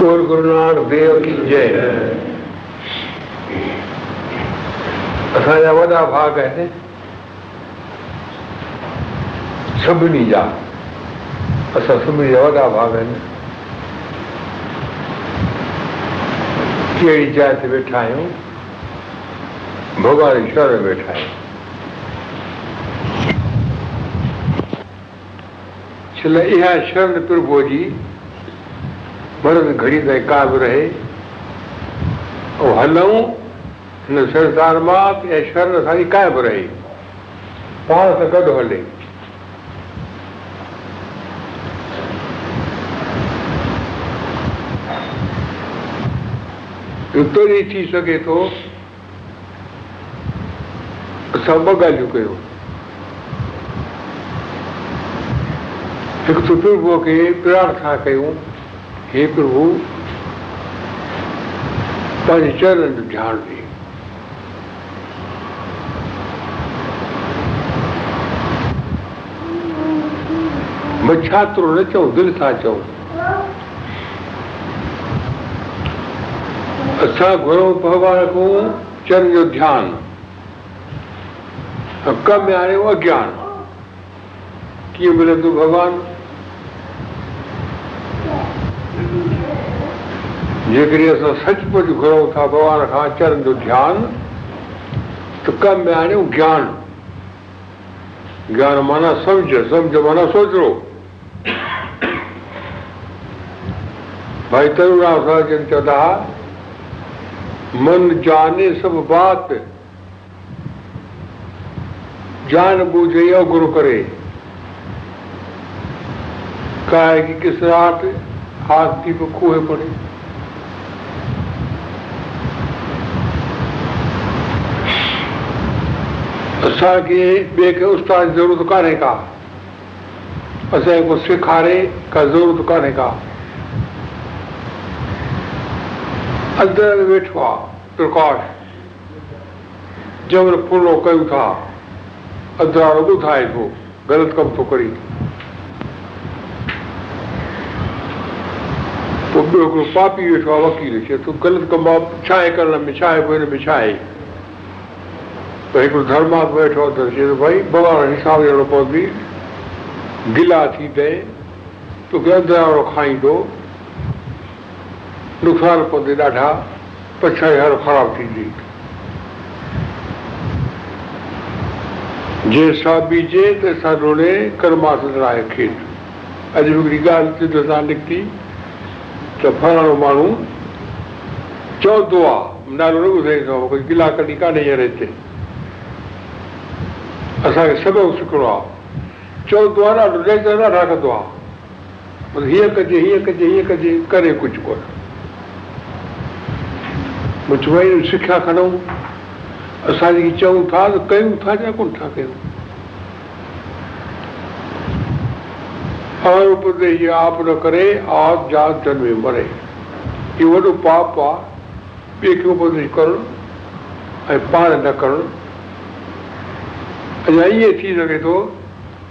गोर गुरुनाथ बे और की जय अथाया वडा भा कहते सब ني جا અસસમી યવડા ભાવે ની કે જાત બેઠા હું ભોગાર ઈશ્વર બેઠા છે લે આ શરણ પ્રભુજી मर घड़ी ताईं का बि रहे ऐं हलूं हिन सरसार मां ऐं शर असांजी का बि रहे पाण सां गॾु हले ई थी सघे थो असां ॿ ॻाल्हियूं कयूं हिकु सुठो बुअ खे प्रार्थना कयूं पंहिंजे चरण जो ध्यानु ॾे मां छात्रो न चऊं दिलि सां चऊं असां घुरूं भॻवान खां चरनि जो ध्यानु कमु आहे अज्ञान कीअं मिलंदो भॻवानु जेकॾहिं असां तो सचमुच घुरूं था भॻवान खां अचण जो ध्यानु त तो कम में आणियूं ज्ञान ज्ञान माना सम्झ सम्झ माना सोचणो भाई तरुणाम साहिब जन चवंदा मन जाने सभु बात जान बूझे अवगुरु करे काय की किस रात हाथ की खूह पड़े असांखे ॿिए खे उस्ताद जी ज़रूरत कान्हे का असांखे को सेखारे का ज़रूरत कान्हे का अंदरि वेठो आहे प्रकाश जंहिंमहिल पूरो कयूं था अंदरा वॾो था आहे ग़लति कमु थो करे पोइ ॿियो हिकिड़ो पापी वेठो आहे वकील खे तूं ग़लति कमु आहे छा आहे करण में छा आहे हिन में छा आहे त हिकिड़ो धर्मास वेठो आहे त भई बाबा हिसाब जहिड़ो पवंदी गिला थी पए तोखे अंदरि वारो खाईंदो नुक़सान पवंदे ॾाढा हर ख़राबु थींदी सां बीजे त कर्मा खे अॼु हिकिड़ी ॻाल्हि सिध सां निकिती त फलाणो माण्हू चवंदो आहे नालो न ॿुधाईंदो आहे गिला कॾहिं कान्हे हींअर हिते असांखे सॻो सिखणो आहे चओ न रखंदो आहे हीअं कजे हीअं कजे हीअं कजे करे कुझु कोन भई सिखिया खणूं असां जेकी चऊं था त कयूं था या कोन था कयूं आप आप न करे जात मरे इहो वॾो पाप आहे ॿिए खे उपदेश करणु ऐं पाण न करणु अञा ईअं थी सघे थो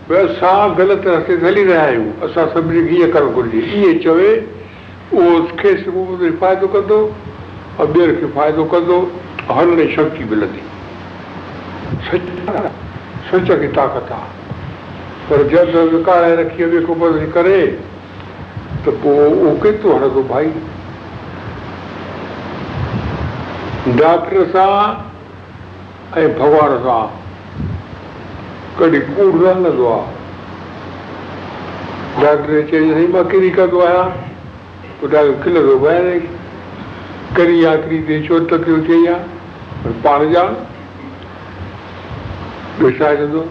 भई असां ग़लति रस्ते ते हली रहिया आहियूं असां सभिनी खे ईअं करणु घुरिजे ईअं चवे उहो खे फ़ाइदो कंदो ऐं ॿियनि खे फ़ाइदो कंदो हलण जी शक्ती मिलंदी सच खे ताक़त आहे पर जल्द विकाराए रखी को वेखो करे त पोइ उहो केतिरो हणंदो भाई डॉक्टर सां ऐं भॻवान सां कॾहिं कूड़ न हलंदो आहे डॉक्टर चयो साईं मां किरी कंदो आहियां पोइ ॾाढो खिलंदो कॾहिं तकलीफ़ थी आहे पाण ॼाण ॿियो छा चवंदो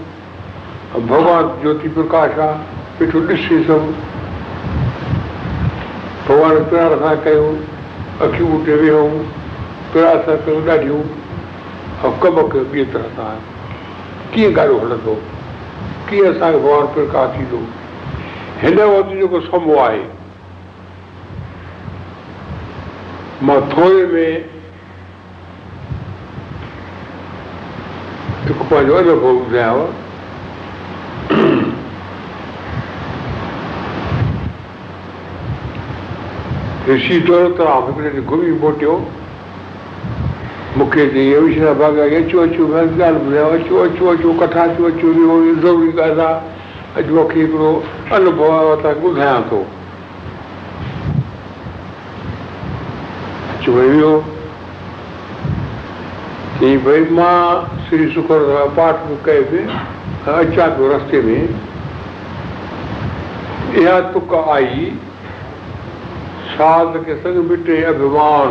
भॻवानु ज्योति प्रकाश आहे पिठो ॾिसे सभु भॻवान प्यार सां कयूं अखियूं उते वेहूं प्यार सां कयूं ॾाढियूं ऐं कम कयो ॿिए तरह सां कीअं गाॾो हलंदो कीअं असांखे भॻवानु प्रकार थींदो हिन वक़्तु जेको समो आहे मां थोरे में हिकु पंहिंजो अनुभव ॿुधायांव ऋषि षि तव्हांखे घुमी मोटियो मूंखे त हीअ विश्वास अचो अचो ॿुधायां कथा अचो अचो ज़रूरी ॻाल्हि आहे अॼु मूंखे हिकिड़ो अनुभव आहे ॿुधायां थो भई मां श्री सुख सां पाठ बुक कयां अचां थो रस्ते में इहा तुक आई साल मिटे अभिमान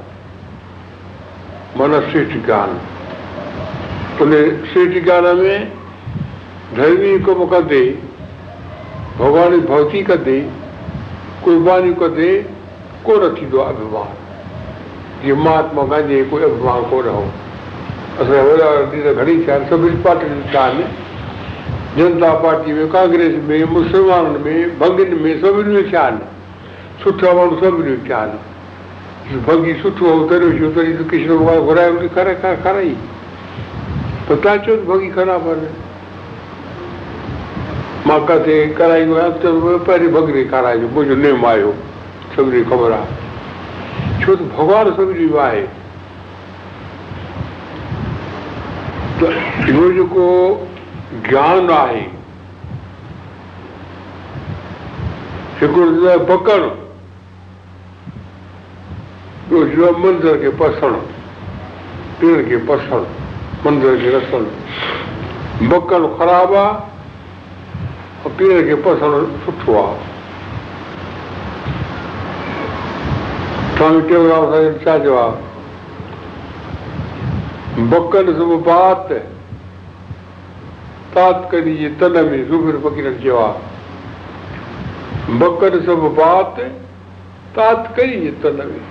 मन शिकान उन शिकान में धर्मी कमु कंदे भॻवान जी भक्ती कंदे कुर्बानी कंदे कोन थींदो आहे अभिमान जीअं महात्मा गांधी जो कोई अभिमान कोन हो असांजा असां घणेई आहिनि सभिनी पार्टी कया आहिनि जनता पार्टी में कांग्रेस में मुस्लमाननि में भॻियुनि में सभिनी में विकिया आहिनि सुठा माण्हू सभिनी में विकिया आहिनि भॻी सुठो तॾहिं छो त कृष्ण भॻवानु घुराए खाराई त तव्हां चओ भगी आहे मां किथे कराईंदो आहियां पहिरीं बगी खाराए मुंहिंजो नेम आयो सभिनी ख़बर आहे छो त भॻवानु सभ जो आहे त इहो जेको ज्ञान आहे हिकिड़ो पकड़ ॿियो मंज़र खे पसणु पेर खे पसणु मंज़र खे रसणु बकल ख़राबु आहे पेर खे पसणु सुठो आहे तव्हांखे चयो छा चवा बात तातकरी जे तन में ज़ुबिर पकीर चयो आहे बकर सभु बात तातकरी जे तन में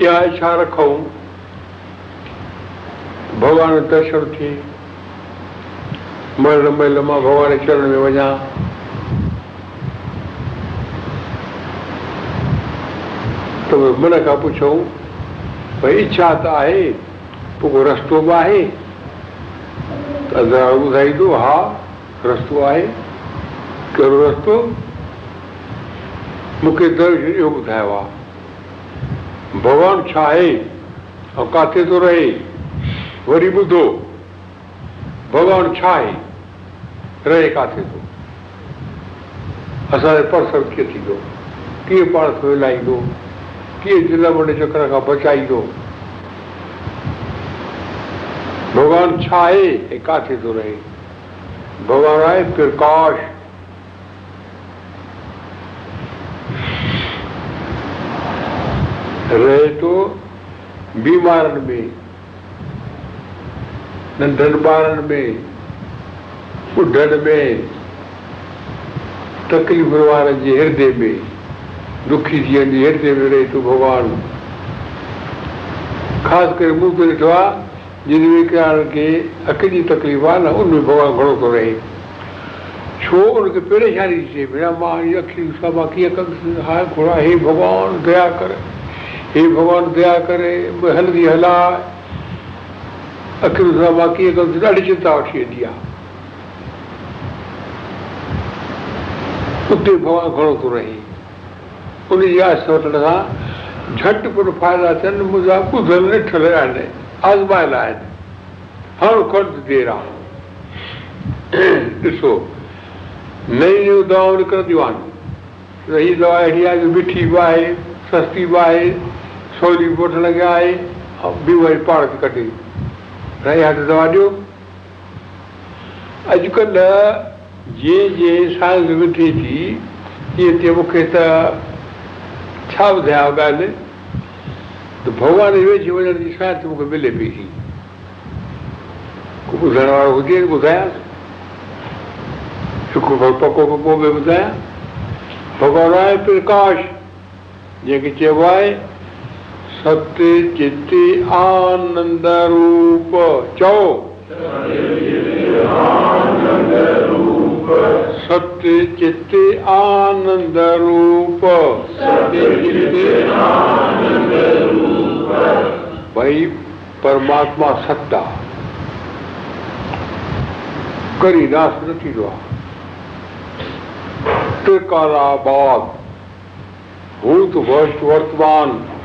इहा इच्छा रखूं भॻवान दर्शन थी महिल महिल मां भॻवान चरण में वञा त मन खां पुछूं भई इच्छा त आहे पोइ रस्तो बि आहे त ॿुधाईंदो हा रस्तो आहे कहिड़ो रस्तो मूंखे दर्ज इहो ॿुधायो आहे ભગવાન છાયે ઓકાકે તો રહી વરી બુધો ભગવાન છાયે રય કાથે તો અસારે પર સક કે થી દો કી પર થેલી આઈ દો કી જલવડે ચકરા કા બચાઈ દો ભગવાન છાયે એકાથે તો રહી ભગવાન આઈ ગર કાશ रहे थो बीमारनि में नंढनि ॿारनि में ॿुढनि में तकलीफ़ वारनि जे हिदय में दुखी थी वेंदी हिदय में रहे थो भॻवान ख़ासि करे मूं त ॾिठो आहे जिन विक अख जी तकलीफ़ आहे न उन में भॻवानु घणो थो रहे छो उनखे परेशानी थिए भेण मां अखियूं कीअं कंदुसि हे भॻवानु दया करे हे भॻवान दया करे हलंदी हला अखियुनि सां हलाए ॾाढी चिंता वठी वेंदी आहे उते भॻवानु घणो थो रहे उनजी आस वठण सां झटि पट फ़ाइदा थियनि मुंहिंजा ॿुधल ॾिठल आहिनि आज़मायल आहिनि हर हाणे देरि आहे ॾिसो नयूं नयूं दवाऊं निकिरंदियूं आहिनि त हीअ दवा अहिड़ी आहे मिठी बि आहे सस्ती बि आहे वठणु लॻिया आहे हा ॿियूं पाड़ कढी हथ दवा ॾियो अॼुकल्ह साइंस जे थी तीअं तीअं मूंखे त छा ॿुधायां ॻाल्हि त भॻवान वेझी वञण जी साइंस मूंखे मिले पई थी ॿुधण वारो हुजे ॿुधायां शुक्रको पको पको बि ॿुधायां भॻवानु आहे प्रकाश जेके चइबो आहे सत्य आनंद आनंद रूप रूप भई परमात्मा सत आहे करी नास न थींदो आहे कारा बाद भूत वर्तमान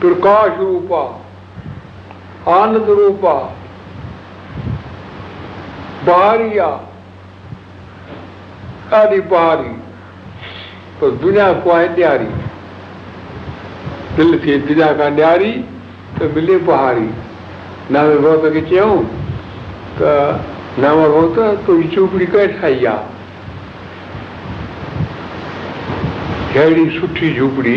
प्रकाश रूप आहे आनंद रूप आहे बहारी आहे ॾाढी बहारी पर दुनिया को आहे ॾियारी दिलि थिए दुनिया खां ॾियारी त मिले बहारी नवे भत खे चयऊं त नव भॻत तुंहिंजी झूपड़ी कंहिं ठाही आहे अहिड़ी सुठी झूपड़ी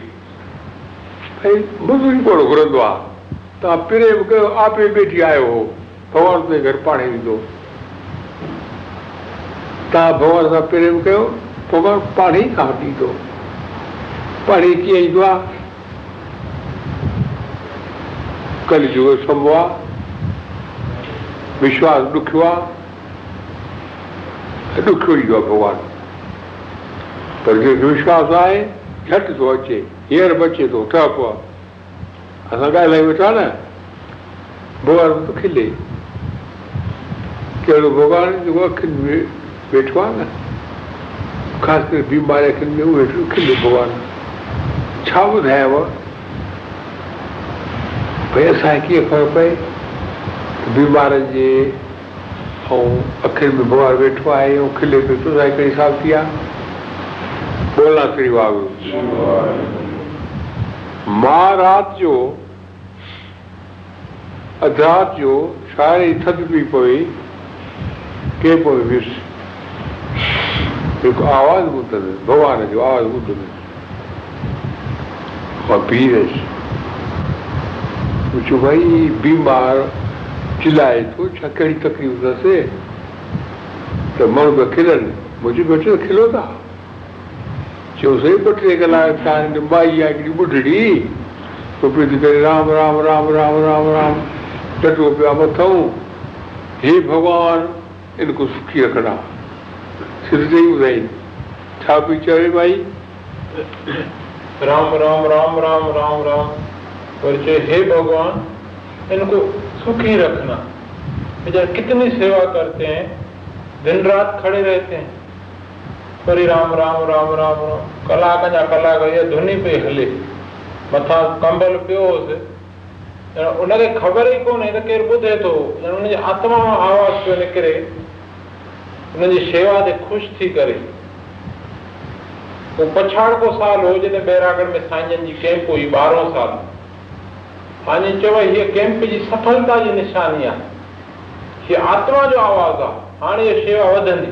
ऐं मज़ो ई कोन घुरंदो आहे तव्हां प्रेम कयो आपे वेठी आयो हो भॻवान ते घर पाणे ईंदो तव्हां भॻवान सां प्रेम कयो भॻवान पाण ई ॾींदो ईंदो पाणी कीअं ईंदो आहे कल जो संभो आहे विश्वास ॾुखियो आहे ॾुखियो ईंदो आहे भॻवानु पर जे विश्वासु आहे झटि थो अचे हींअर बचे थो छा को आहे असां ॻाल्हायूं वेठा न बुआ खिले कहिड़ो भॻवान में छा ॿुधायांव भई असांखे कीअं ख़बर पए बीमारनि जे ऐं अखियुनि में बुगारु वेठो आहे ऐं खिले पियो कहिड़ी साल थी आहे मां राति जो अधु राति जो छाए थधि पई पवे के पोइ वियसि हिकु आवाज़ु ॿुधंदुसि भॻवान जो आवाज़ु ॿुधंदुसि भई बीमार चिलाए थो छा कहिड़ी तकलीफ़ अथसि त माण्हू पिया खिलनि मुंहिंजी घटि त खिलो था चयो सई ॿ टे कला तव्हां ॿुढड़ी करे हे भॻवानु इनको सुखी रखणा सिर्फ़ु छा पई चवे भाई राम राम राम राम राम राम पर चए हे भॻवानु इनको सुखी रखणा वेचार कितनी सेवा करते है दिन राति खड़े रहते वरी राम राम राम राम राम कलाक जा कलाक इहा धुनी पई हले मथां कंबल पियो हुउसि उनखे ख़बर ई कोन्हे त केरु ॿुधे थो या उनजी आत्मा मां आवाज़ु पियो निकिरे उनजी शेवा ते ख़ुशि थी करे पोइ पछाड़को साल हो जॾहिं बैरागढ़ में साईं जन जी कैम्प हुई ॿारहों साल साईं चयो हीअ कैम्प जी सफलता जी निशानी आहे हीअ आत्मा जो आवाज़ु आहे हाणे इहा शेवा वधंदी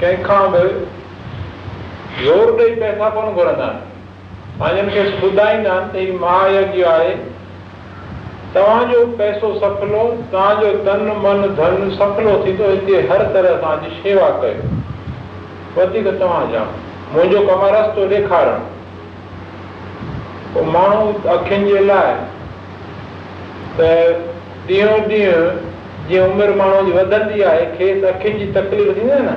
कंहिंखां बि ज़ोर ॾेई पैसा कोन घुरंदा पंहिंजनि खे ॿुधाईंदा त आहे तव्हांजो पैसो सफलो तव्हांजो तन मन धन सफलो थींदो हिते हर तरह तव्हांजी शेवा कयो वधीक तव्हां जा मुंहिंजो कमु आहे रस्तो ॾेखारण पोइ माण्हू अखियुनि जे लाइ त ॾींहों ॾींहुं जीअं उमिरि माण्हू जी वधंदी आहे खेसि अखियुनि जी तकलीफ़ थींदी आहे न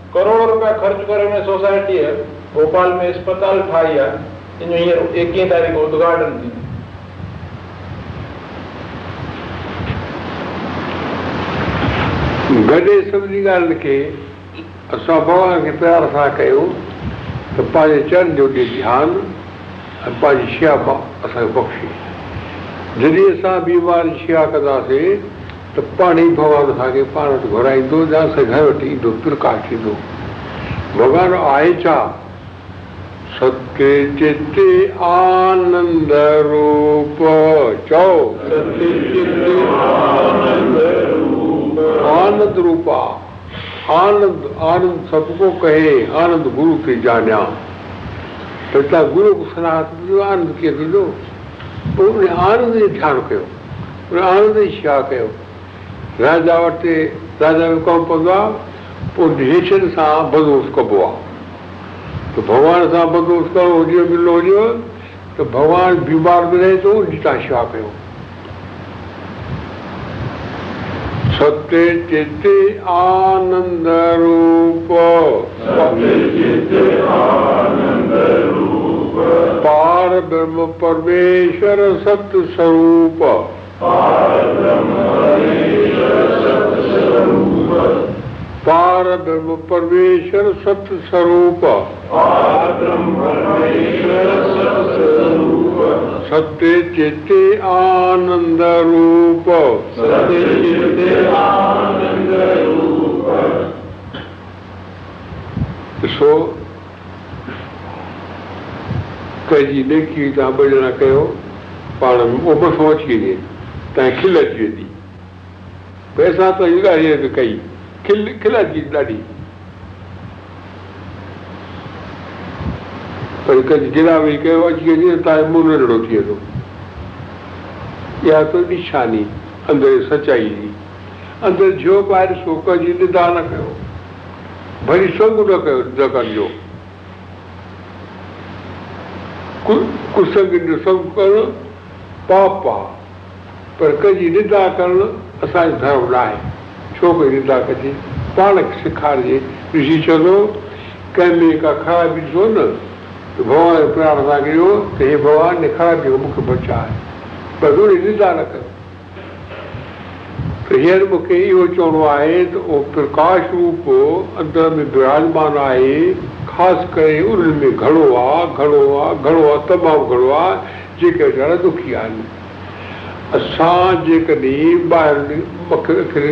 करोड़ रुपया ख़र्च कर सोसाइटी भोपाल में अस्पताल ठाही आहे एकवीह तारीख़ उद्घाटन थी गॾु सभिनी ॻाल्हि खे असां भॻवान खे प्यार था कयो त पंहिंजे जो ॾे ध्यानु ऐं पंहिंजी शिया असांजो पखी जॾहिं असां ॿी कंदासीं त पाण ई भॻवानु असांखे पाण वटि घुराईंदो या सॼाए वठी ईंदो प्रकाश थींदो भॻवानु आहे छा आनंद रूप आहे आनंद आनंद सभु को कहे आनंद गुरु खे जाणियां त तव्हां गुरू सनाह ॾींदो आनंद कीअं थींदो पर उन आनंद ध्यानु कयो उन आनंद जी छा कयो राजा वटि राजा बि कोन पवंदो आहे पोइ डिशन सां बदो कबो आहे त भॻवान सां बंदोश करिणो हुजे मिलो हुजे त भॻवानु बीमार बि रहे थो छा कयूं आनंद स्वरूप सत्य स्वरूप आनंद रूप ॾिसो कंहिंजी नंकी तव्हां भॼन कयो पाण में उहो मथो अची वञे तव्हांजी खिल अची वेंदी पैसा त इहा ॻाल्हि कई खिल खिलंदी ॾाढी पर कंहिंजी गिलावी कयो अची वेंदी तव्हांजो मुंहुं थी वेंदो इहा त निशानी अंदर सचाई जी अंदरि थियो ॿाहिरि निंदा न कयो भली सॻु न कयो पर कंहिंजी निदा करणु असांजो धर्म न आहे छो तोखे निंदा कजे पाण खे में का छॾियो ॾिसो न भॻवान कयो त हे भॻवान ने मूंखे बचाए पर निंदा न त हींअर मूंखे इहो चवणो आहे त उहो प्रकाश रूप अंदर में विराजमान आहे ख़ासि करे उन्हनि में घणो घणो घणो आहे आहे आहे तमामु घणो आहे जेके असां दुखी आहिनि असां जेकॾहिं ॿाहिरि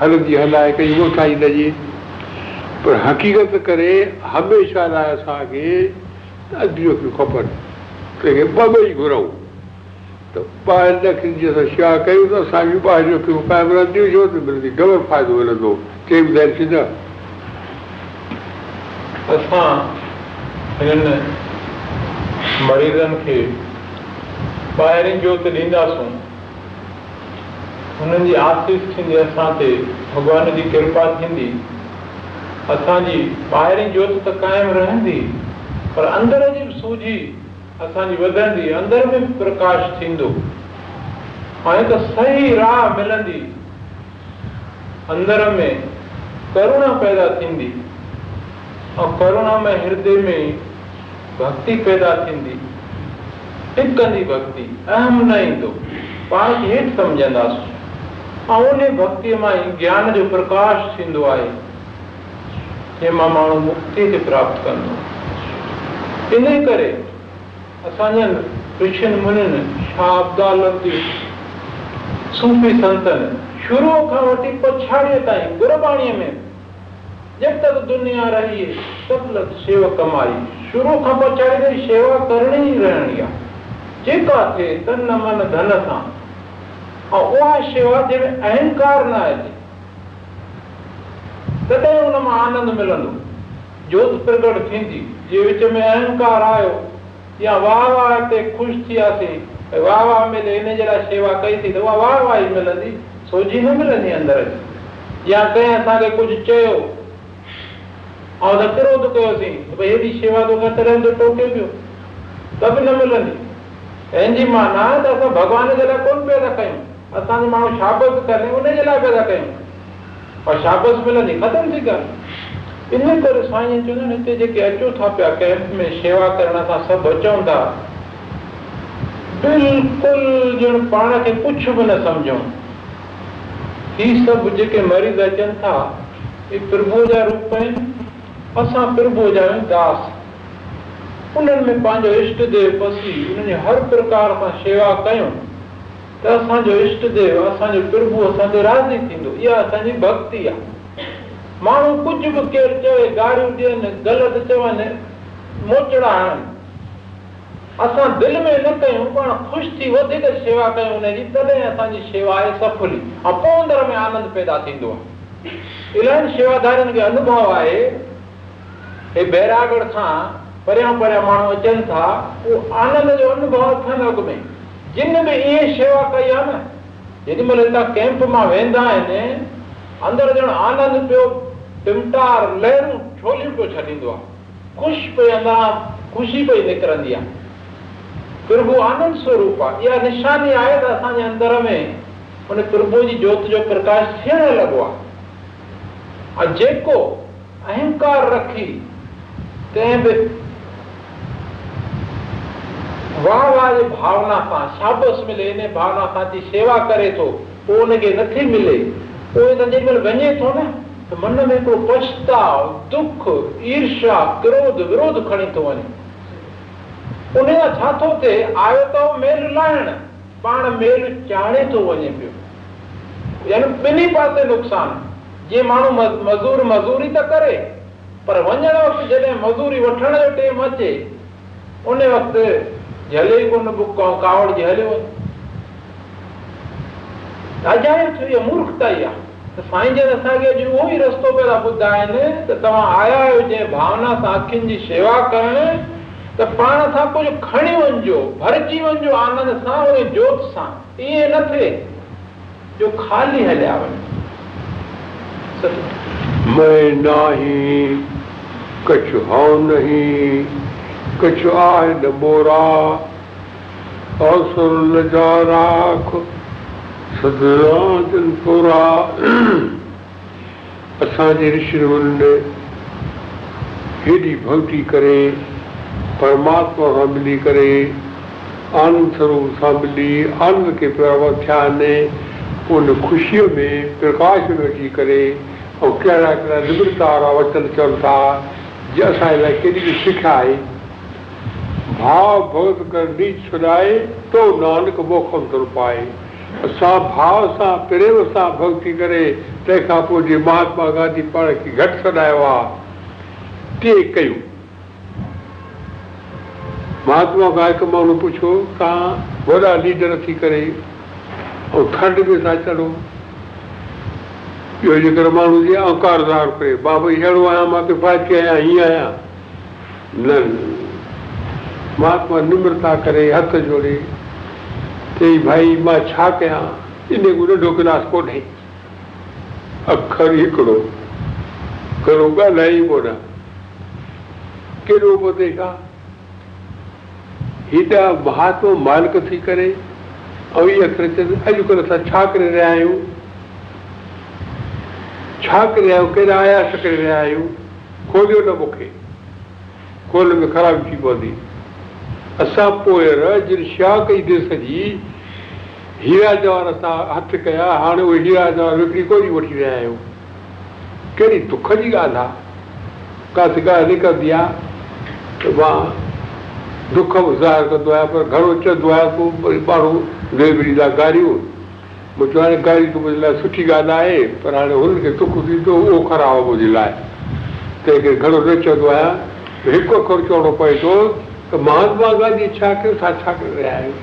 हलंदी हलाए कई उहो काई न जे पर हक़ीक़त करे हमेशह लाइ असांखे अधियो थियूं खपनि कंहिंखे ॿ ॿई घुरऊं त ॿाहिरि न शेवा कयूं त असां बि ॿाहिरि जो क़ाइमु छो त मिलंदी ग़र फ़ाइदो मिलंदो के बि ॿुधाए छॾ असां हिननि मरीज़नि खे ॿाहिरि जो त ॾींदासूं हुननि जी आसीस थींदी असां ते भॻवान जी कृपा थींदी असांजी ॿाहिरीं जोशि त क़ाइमु रहंदी पर अंदर जी बि सूजी असांजी वधंदी अंदर में बि प्रकाश थींदो ऐं त सही राह मिलंदी अंदर में करुणा पैदा थींदी ऐं करुणा में हृदय में भक्ति पैदा थींदी भक्ति अहम न ईंदो पाण हेठि सम्झंदासीं ऐं उन भक्तीअ मां ई ज्ञान जो प्रकाश थींदो आहे जंहिंमां माण्हू मुक्ति खे प्राप्त कंदो इन करे असांजा कृष्ण मुनि शाबदाल सूफ़ी संतन शुरू खां वठी पछाड़ीअ ताईं गुरबाणीअ में जेक तक दुनिया रही सतलत सेवा कमाई शुरू खां पछाड़ी सेवा करणी रहणी जेका तन मन धन सा ऐं उहा शेवा जंहिंमें अहंकार न अचे तॾहिं हुन मां आनंद मिलंदो जोत प्रगट थींदी जे विच में अहंकार आयो या वाह वाह ते ख़ुशि थियासीं वाह वाह हिन जे लाइ शेवा कई थी त उहा वाह वाह ई मिलंदी सोजी न मिलंदी अंदरि या कंहिं असांखे कुझु चयो ऐं कयोसीं भई हेॾी शेवा तो ऐंसीं टोके पियो त बि न मिलंदी पंहिंजी माना त असां भॻवान जे लाइ कोन पिया था कयूं असांजो माण्हू शाबक करे उनजे लाइ पैदा था कयूं पर शाबक मिलंदी ख़तम थी कनि इन करे साईं चवंदा आहिनि हिते जेके अचो था पिया कैंप में शेवा करण सां सभु अचूं था बिल्कुलु ॼण पाण खे कुझु बि न सम्झूं ही सभु जेके मरीज़ अचनि था ही प्रभु जा रूप आहिनि असां प्रभु जा आहियूं दास उन्हनि में पंहिंजो इष्ट देव पसी उन्हनि जी हर प्रकार सां शेवा कयूं त असांजो इष्ट देव असांजो प्रभु असांजो राज़ी थींदो इहा असांजी भक्ति आहे माण्हू कुझु बि केरु चवे गारियूं ॾियनि ग़लति चवनि मोचड़ा आणनि असां दिलि में न कयूं पाण ख़ुशि थी वधीक शेवा कयूं हुनजी तॾहिं असांजी शेवा आहे सफली ऐं पोइ पोंदड़ में आनंद पैदा थींदो आहे इलाही शेवादारनि खे अनुभव आहे हे बैरागढ़ खां परियां परियां माण्हू अचनि था उहो आनंद जो अनुभव अथनि अॻु में शेवा कई आहे न जेॾीमहिल कैंप मां वेंदा आहिनि ख़ुशी पई निकिरंदी आहे प्रभु आनंद स्वरूप आहे इहा निशानी आहे त असांजे अंदर में हुन प्रभु जी जोति जो प्रकाश थियण लॻो आहे जेको अहंकार रखी कंहिं बि वाह वाह जे भावना सां शाबसि मिले भावना सां शेवा करे थो पोइ उनखे नथी मिले पोइ वञे थो न पछता छा थो थिए आयो अथव पियो नुक़सान जीअं माण्हू मज़ूरी त करे पर वञणु वक़्तु जॾहिं मज़ूरी वठण जो टेम अचे उन वक़्तु जले ई कोन बुक कयो कावड़ जे हलियो अजायब छो इहा मूर्ख त ई आहे त साईं जे असांखे अॼु उहो ई रस्तो पहिरां ॿुधा त तव्हां आया आहियो जंहिं भावना सां अखियुनि जी शेवा करण त पाण सां कुझु खणी वञिजो भरिजी वञिजो आनंद सां उन जोत सां ईअं न थिए जो ख़ाली हलिया वञे नहीं आहे न मोरा असांजे षि हेॾी भक्ति करे परमात्मा सां मिली करे आनंद स्वरूप सां मिली आनंद खे प्रवत थिया आहिनि उन ख़ुशीअ में प्रकाश में वठी करे ऐं कहिड़ा कहिड़ा निबरता वारा वचन चवनि था जे असां लाइ केॾी बि सिखिया आहे भाव भॻत छॾाए असां भाव सां प्रेम सां भॻिती करे तंहिंखां पोइ जे महात्मा गांधी पाण के घट छॾायो आहे टे कयूं महात्मा गांध पुछियो तव्हां वॾा लीडर थी करे ऐं खंड में था चढ़ो इहो जेकर माण्हू जे अंकारे मां भई अहिड़ो आहियां मां त महात्मा निम्रता करे हथ जोड़े चई भाई मां छा कयां इन को नंढो गिलास कोन्हे अखर हिकिड़ो घणो ॻाल्हायूं कोन केॾो कोन्हे छा हेॾा महात्मा मालिक थी करे ऐं अखर चवनि अॼुकल्ह असां छा करे रहिया आहियूं छा करे रहिया आहियूं कहिड़ा आयास करे रहिया आहियूं खोलियो न मूंखे खोल में ख़राब थी पवंदी असां पोइ जिन शाह कई देश जी हीरा जवार असां हथु कया हाणे उहे हीरा जवार विकिणी कोन वठी रहिया आहियूं कहिड़ी दुख जी ॻाल्हि आहे का शिकायत निकिरंदी आहे त मां दुख बि ज़ाहिर कंदो आहियां पर घणो चवंदो आहियां तूं वरी माण्हू न लाइ गारियूं मूं चयो हाणे गारियूं त मुंहिंजे लाइ सुठी ॻाल्हि आहे पर हाणे हुननि खे दुखु थींदो उहो ख़राबु आहे मुंहिंजे लाइ तंहिंखे घणो न चवंदो आहियां हिकु अख़र चवणो पए थो त महात्मा गांधी छा कयो असां छा करे रहिया आहियूं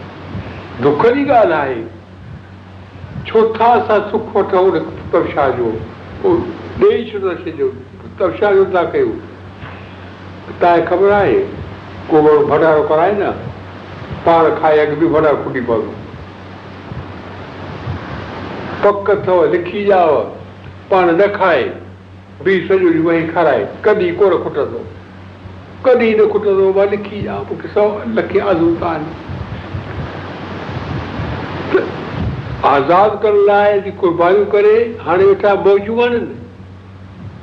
दुख जी ॻाल्हि आहे छो था असां सुख वठूं तवशा जो तबशा जो था कयूं तव्हांखे ख़बर आहे को माण्हू भंडारो कराए न पाण खाए अॻु बि भंडारो फुटी पवंदो पक अथव लिखी ॾिय पाण न खाए बि सॼो ॾींहुं वेही खाराए कॾहिं कोर खुटंदो कॾहिं न खुटंदो मां लिखी आहे मूंखे सौ लखे आज़ाद करण लाइ जी जेको करे हाणे वेठा मौजूदु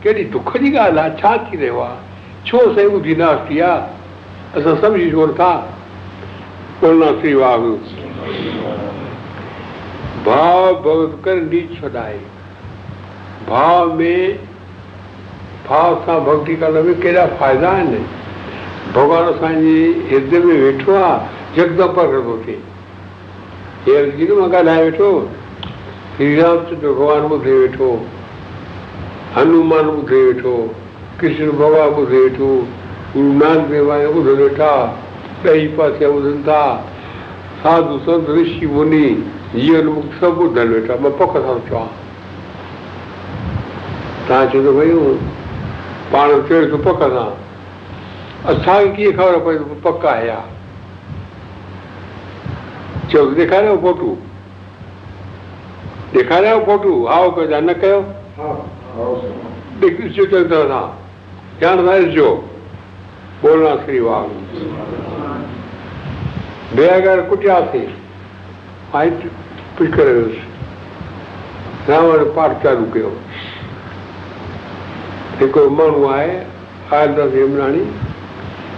केॾी दुख जी ॻाल्हि आहे छा थी रहियो आहे छो साईं शयूं आहे असां सम्झी छो था वाह भाव भगत कर नीच छॾाए भाव में भाव सां भक्ति करण में कहिड़ा फ़ाइदा आहिनि भॻवान असांजे हिर्द में वेठो आहे थो थिए हींअर की मां ॻाल्हाए वेठो श्री रामचंद भॻवानु ॿुधे वेठो हनुमान ॿुधे वेठो कृष्ण भॻवानु ॿुधे वेठो नान ॿुधनि वेठा ॾही पासे ॿुधनि था साधु संत ऋषि मुनी जीवन सभु ॿुधनि वेठा मां पक सां चवां तव्हां चवंदो भई पाण चए थो पक सां असांखे कीअं ख़बर पए पक आहे ॾेखारियो फोटू ॾेखारियो फोटू आओ कयो या न कयो कुटियासीं पाठ चालू कयो हिकिड़ो माण्हू आहे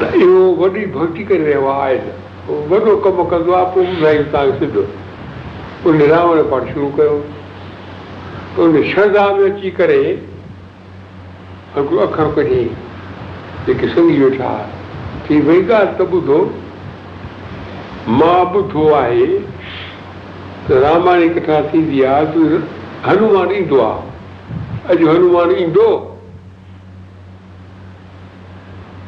त इहो वॾी भक्ति करे रहियो आहे वॾो कमु कंदो आहे पोइ ॿुधाईंदी तव्हांखे सिधो उन रावण पाण शुरू कयो उन श्रद्धा में अची करे अघु अखर कढी जेके सिंधी वेठा छा थी भई ॻाल्हि त ॿुधो मां ॿुधो आहे त रामायण किथां थींदी आहे त हनुमान ईंदो आहे अॼु हनुमान ईंदो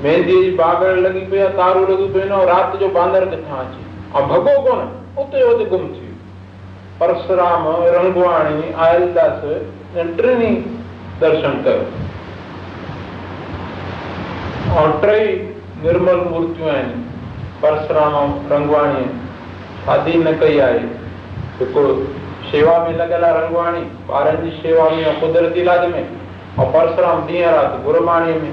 मेंदीअ जी बागड़ लॻी पई आहे परशुरामी आयल दास दर्शन कयो ऐं टई निर्मल मूर्तियूं आहिनि परशुराम ऐं रंगवाणी शादी न कई आहे हिकिड़ो शेवा में लॻियल आहे रंगवाणी ॿारनि जी शेवा में कुदरती लाज मेंशु में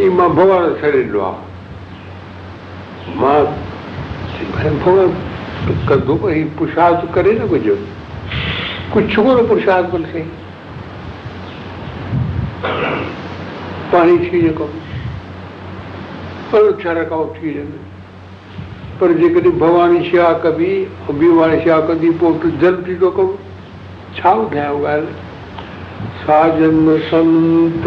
ई मां भॻवान छॾे ॾिनो आहे मां पुशाद करे न कुझु कुझु कोन पुशाद कोन्सीं पाणी थी जो पर जेकॾहिं भवान शेवा कबीवा कंदी पोइ त थी थो कमु छा ॿुधायो ॻाल्हि संत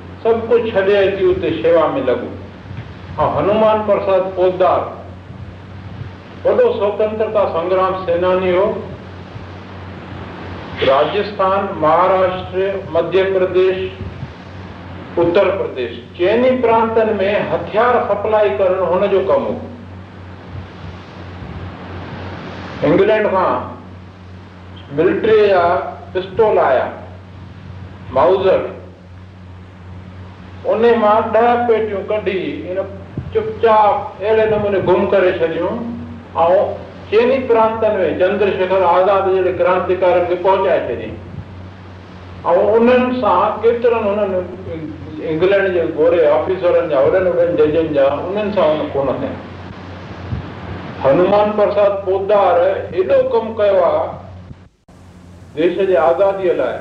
सब कुछ छे अची उते शेवा में लगो ऐं हाँ, हनुमान प्रसाद पोदार बड़ो स्वतंत्रता संग्राम सेनानी हो राजस्थान महाराष्ट्र मध्य प्रदेश उत्तर प्रदेश चैनी प्रांत में हथियार सप्लाई कर हो इंग्लैंड का हाँ, मिलिट्री या पिस्टोल आया माउज़र उन मां ॾह पेटियूं कढी हिन चुपचाप अहिड़े नमूने गुम करे छॾियूं ऐं चइनी प्रांतनि में चंद्रशेखर आज़ाद जहिड़े क्रांतिकारनि खे पहुचाए छॾियईं ऐं उन्हनि सां केतिरनि हुननि इंग्लैंड जे घोरे ऑफिसरनि जा वॾनि वॾनि जजनि जा उन्हनि सां हुन कोन कया हनुमान प्रसाद पोदार एॾो कमु कयो आहे देश जे आज़ादीअ लाइ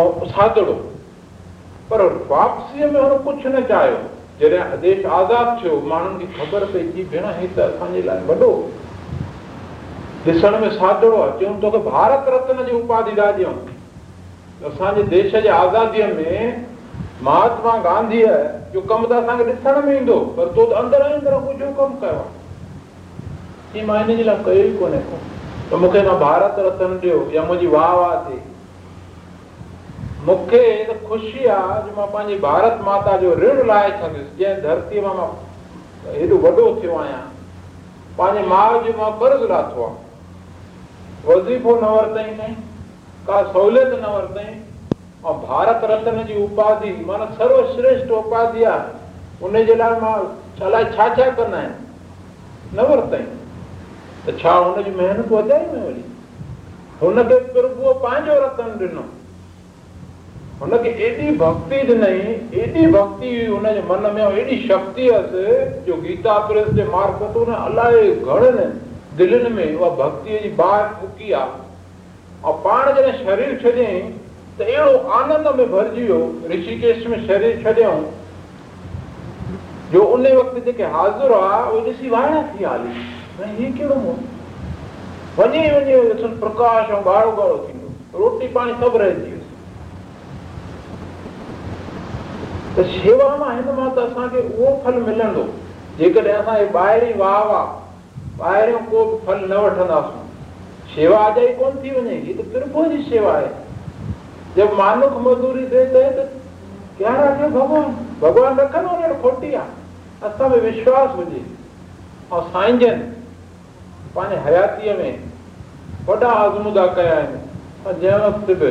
ऐं सादड़ो पर वापसीअ में हुन कुझु न चाहियो जॾहिं देश आज़ादु थियो माण्हुनि खे ख़बर पई भेण हे त असांजे लाइ वॾो ॾिसण में ही तो तोखे भारत रत्न जी उपाधि ॾियूं असांजे देश जे आज़ादीअ में महात्मा गांधीअ जो कमु त असांखे ॾिसण में ईंदो पर तूं त अंदर ई अंदर कुझु कमु कयो मां हिन जे लाइ कयो ई कोन्हे को त मूंखे भारत रत्न ॾियो या मुंहिंजी वाह वाह थिए मूंखे त ख़ुशी आहे जो मां पंहिंजी भारत माता जो ऋण लाहे छॾियुसि जंहिं धरतीअ मां मां हेॾो वॾो थियो आहियां पंहिंजे माउ जो मां कर्ज़ु लाथो आहे वज़ीफ़ो न वरतई न वरतईं ऐं भारत रत्न जी उपाधि माना सर्वश्रेष्ठ उपाधि आहे उनजे लाइ मां अलाए छा छा कंदा आहिनि न वरतई त छा हुनजी महिनत वधाई न वरी हुनखे खे पंहिंजो रतन ॾिनो हुनखे एॾी भक्ति ॾिनई एॾी भक्ति हुई हुनजे मन में एॾी शक्ति हुअसि जो गीता प्रेस जे मार्फत हुन अलाए घणनि दिलनि में उहा भक्तीअ जी बाहि फुकी आहे ऐं पाण जॾहिं शरीर छॾियईं त अहिड़ो आनंद में भरिजी वियो ऋषिकेश में शरीर छॾियऊं जो उन वक़्तु जेके हाज़िर आहे उहे ॾिसी वाइण थी हली कहिड़ो वञी वञी प्रकाश ऐं ॻाढ़ो ॻाढ़ो थींदो रोटी पाणी सभु रहिजी त शेवा मां हिन मां त असांखे उहो फल मिलंदो जेकॾहिं असां इहा ॿाहिरी वाह आहे ॿाहिरियों को बि फल न वठंदासीं शेवा अॼु ई कोन थी वञे हीअ त कृपो जी शेवा आहे जब मानु मज़ूरी थिए त प्यारा थियो भॻवानु भॻवानु रखंदो न खोटी आहे असां में विश्वास हुजे ऐं साईं जन पंहिंजे हयातीअ में वॾा आज़मूदा कया आहिनि जंहिं वक़्तु बि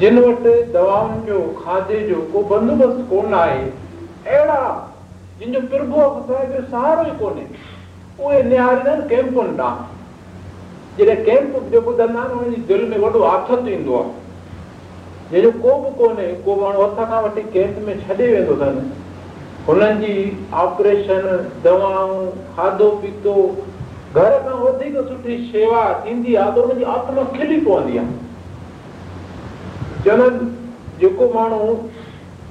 जिन वटि दवाउनि जो खाधे जो को बंदोबस्तु कोन आहे अहिड़ा जिन जो जंहिंजो पिणु सहारो ई कोन्हे उहे निहारींदा निहारनि कैम्पुनि ॿुधंदा आहिनि जी दिलि में वॾो आथत ईंदो आहे जंहिंजो को बि कोन्हे को माण्हू हथ खां वठी कैम्प में छॾे वेंदो अथनि हुननि जी ऑपरेशन दवाऊं खाधो पीतो घर खां वधीक सुठी शेवा थींदी आहे त हुनजी आत्मा खिली पवंदी आहे जनन जेको माण्हू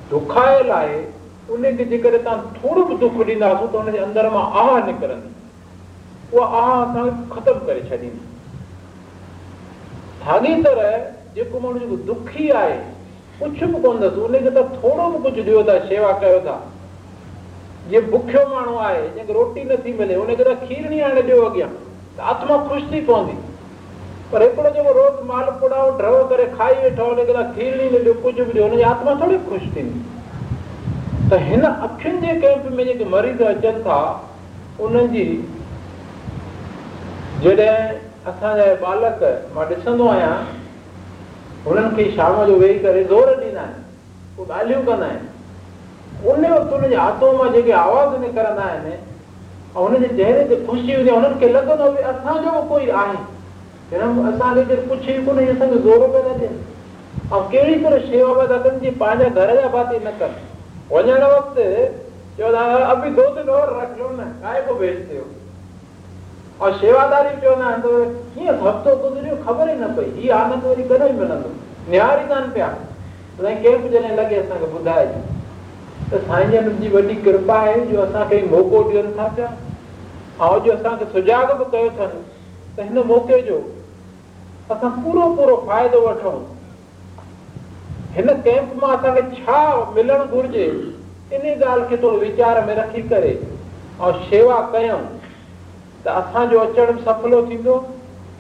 दुखायल आहे उनखे जेकॾहिं तव्हां थोरो बि दुख ॾींदासीं त हुनजे अंदर मां आह निकिरंदी उहा आह असां ख़तमु करे छॾींदी साॻी तरह जेको माण्हू जेको दुखी आहे कुझु बि कोन अथसि उनखे त थोरो बि कुझु ॾियो था शेवा कयो था जीअं बुखियो माण्हू आहे जंहिंखे रोटी नथी मिले उनखे त खीरणी आणे ॾियो अॻियां त आत्मा ख़ुशि थी पवंदी पर हिकिड़ो जेको रोज़ु माल पुड़ो ड्रव करे खाई वेठो हुनखे खीर ई न ॾियो कुझु बि ॾियो हुनजी आत्मा थोरी ख़ुशि थींदी त हिन अखियुनि जे कैंप में जेके मरीज़ अचनि था उन्हनि जी जॾहिं असांजा बालक मां ॾिसंदो आहियां हुननि खे शाम जो वेही करे ज़ोर ॾींदा आहिनि पोइ ॻाल्हियूं कंदा आहिनि उन वक़्तु उनजे हथो मां जेके आवाज़ निकिरंदा आहिनि ऐं हुनजे चहिरे ते ख़ुशी हुजे हुननि खे लॻंदो भई असांजो कोई आहे असांखे पुछे ई कोन पिया ॾियनि ऐं कहिड़ी तरह शेवा पिया था कनि जीअं पंहिंजा घर जा भाती न कनि वञण वक़्तु चवंदा ख़बर ई न पई हीअ आनंद वरी कॾहिं मिलंदो निहारी कनि पिया कंहिं बि जॾहिं लॻे असांखे ॿुधाइजे त साईं मुंहिंजी वॾी किरपा आहे जो असांखे मौको ॾियनि था पिया ऐं अॼु असांखे सुजाॻ बि कयो अथनि त हिन मौके जो असां पूरो पूरो फ़ाइदो वठूं हिन कैम्प मां असांखे छा मिलणु घुरिजे इन ॻाल्हि खे थोरो वीचार में रखी करे ऐं शेवा कयूं त असांजो अचणु सफलो थींदो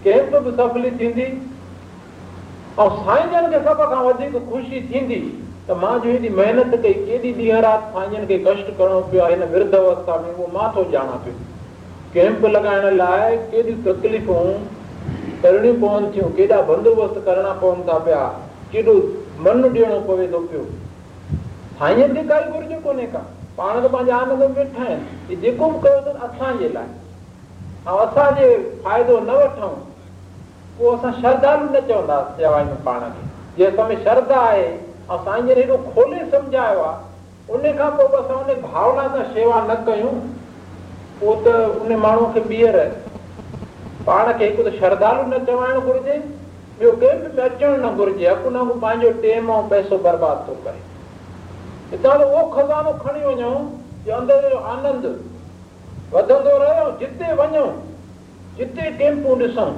कैम्प बि सफली थींदी ऐं साईं जन खे सभ खां वधीक ख़ुशी थींदी त मां जो हेॾी महिनत कई केॾी ॾींहं राति साईं जन खे कष्ट करिणो पियो आहे हिन वृद्ध अवस्था में उहो मां थो ॼाणा पियो कैम्प लॻाइण लाइ केॾियूं तकलीफ़ूं करणी पवनि थियूं केॾा बंदोबस्तु करणा पवनि था पिया केॾो मन ॾियणो पवे थो पियो साईंअ खे काई घुरिज कोन्हे का पाण त पंहिंजा आनंद मिठा आहिनि जेको बि कयो अथनि असांजे लाइ ऐं असांजे फ़ाइदो न वठूं उहो असां श्रद्धालू त चवंदासीं पाण खे जे असां में श्रद्धा आहे ऐं खोले सम्झायो आहे उन खां पोइ बि असां उन भावना सां शेवा न उहो त उन माण्हूअ खे ॿीहर पाण खे हिकु त श्रधालु न चवाइणु घुरिजे ॿियो कंहिं बि अचणु न घुरिजे अकु न पंहिंजो टेम ऐं पैसो बर्बादु थो करे हितां उहो खज़ानो खणी वञूं जो जो आनंद वधंदो रहियो जिते वञूं जिते टैम्पू ॾिसूं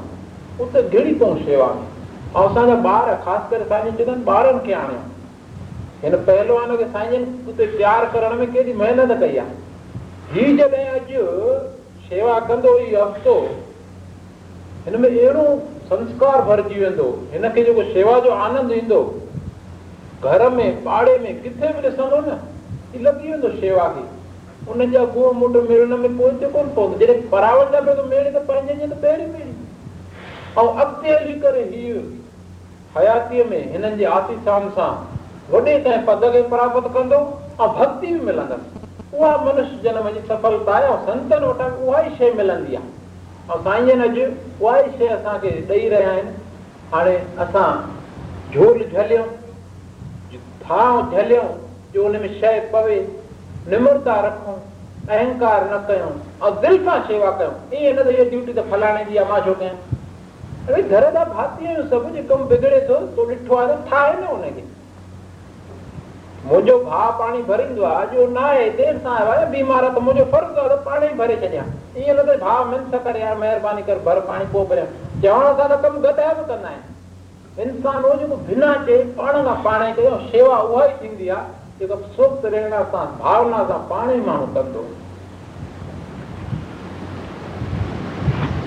उते घिरी पऊं शेवा में ऐं असांजा ॿार ख़ासि करे साईं चवंदा ॿारनि खे आणियूं हिन पहलवान खे साईं उते तयारु करण में केॾी महिनत कई आहे हीअ जॾहिं अॼु शेवा कंदो हीउ हफ़्तो हिन में अहिड़ो संस्कार भरिजी वेंदो हिनखे जेको शेवा जो आनंद ईंदो घर में पाड़े में किथे बि ॾिसंदो न लॻी वेंदो शेवा खे हुन जा मुन में कोन पहु जॾहिं परावे त पहिरीं ऐं अॻिते हली करे हीअ हयातीअ में हिननि जे आसी सां वॾे कंहिं पद खे प्राप्त कंदो ऐं भक्ति बि मिलंदसि उहा मनुष्य जनम जी सफलता आहे ऐं संतनि वटां उहा ई शइ मिलंदी आहे ऐं अॼु उहा ई शइ असांखे ॾेई रहिया आहिनि हाणे असां झोल झलियूं भां झलियूं जो में शइ पवे निम्रता रखूं अहंकार न कयूं ऐं दिलि सां शेवा कयूं ईअं न त इहा ड्यूटी त फलाणे जी आहे मां छो कयां अरे घर जा भाती आहियूं सभु जे कमु बिगड़े थो तूं ॾिठो आहे त ठाहे न हुनखे मुंहिंजो भाउ पाणी भरींदो आहे अॼु न आहे देरि सां आयो आहे बीमार त मुंहिंजो फ़र्ज़ु आहे त पाण भरे छॾियां ईअं न त भाउ मिंस करे यार महिरबानी करे भर पाणी पोइ भरियां चवण सां त कमु घटि बि कंदा आहिनि इंसान हो जेको बिना चए पाण खां पाण कयो शेवा उहा ई थींदी आहे जेको सां भावना सां पाण ई माण्हू कंदो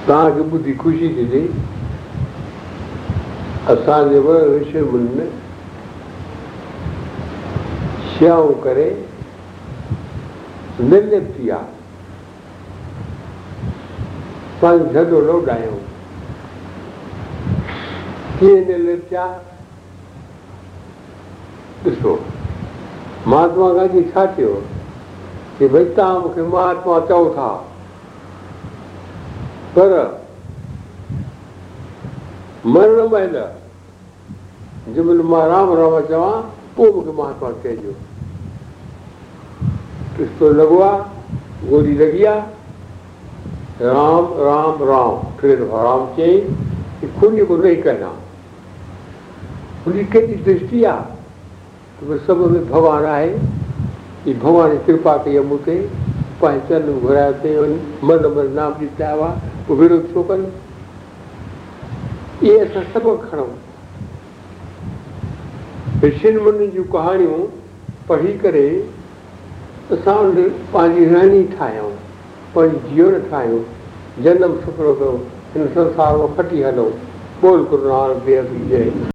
तव्हांखे ॿुधी ख़ुशी थींदी असांजे विषय में करे थी पंहिंजो धंधो कीअं लिप्तिया थिया ॾिसो महात्मा गांधी छा चयो की भई तव्हां मूंखे महात्मा चओ था पर मरण महिल जंहिं महिल मां राम राम चवां पोइ मूंखे महात्मा चइजो लॻो आहे गोली लॻी आहे राम राम राम टे दफ़ा राम चई हुनजी केॾी दृष्टि आहे में भॻवानु आहे हीउ भॻवान जी कृपा कई आहे मूंखे पंहिंजे चंद में घुरायो अथई मन मन नाम ॾिठा हुआ उहो विरोध छो कनि इहे असां सभु खणूं मुनि जूं कहाणियूं पढ़ी करे असां वटि पंहिंजी रानी ठाहियूं पंहिंजी जीवन ठाहियूं जनम सुखिड़ो कयो हिन संसार मां खटी हलूं बोल गुरू नानक देव जय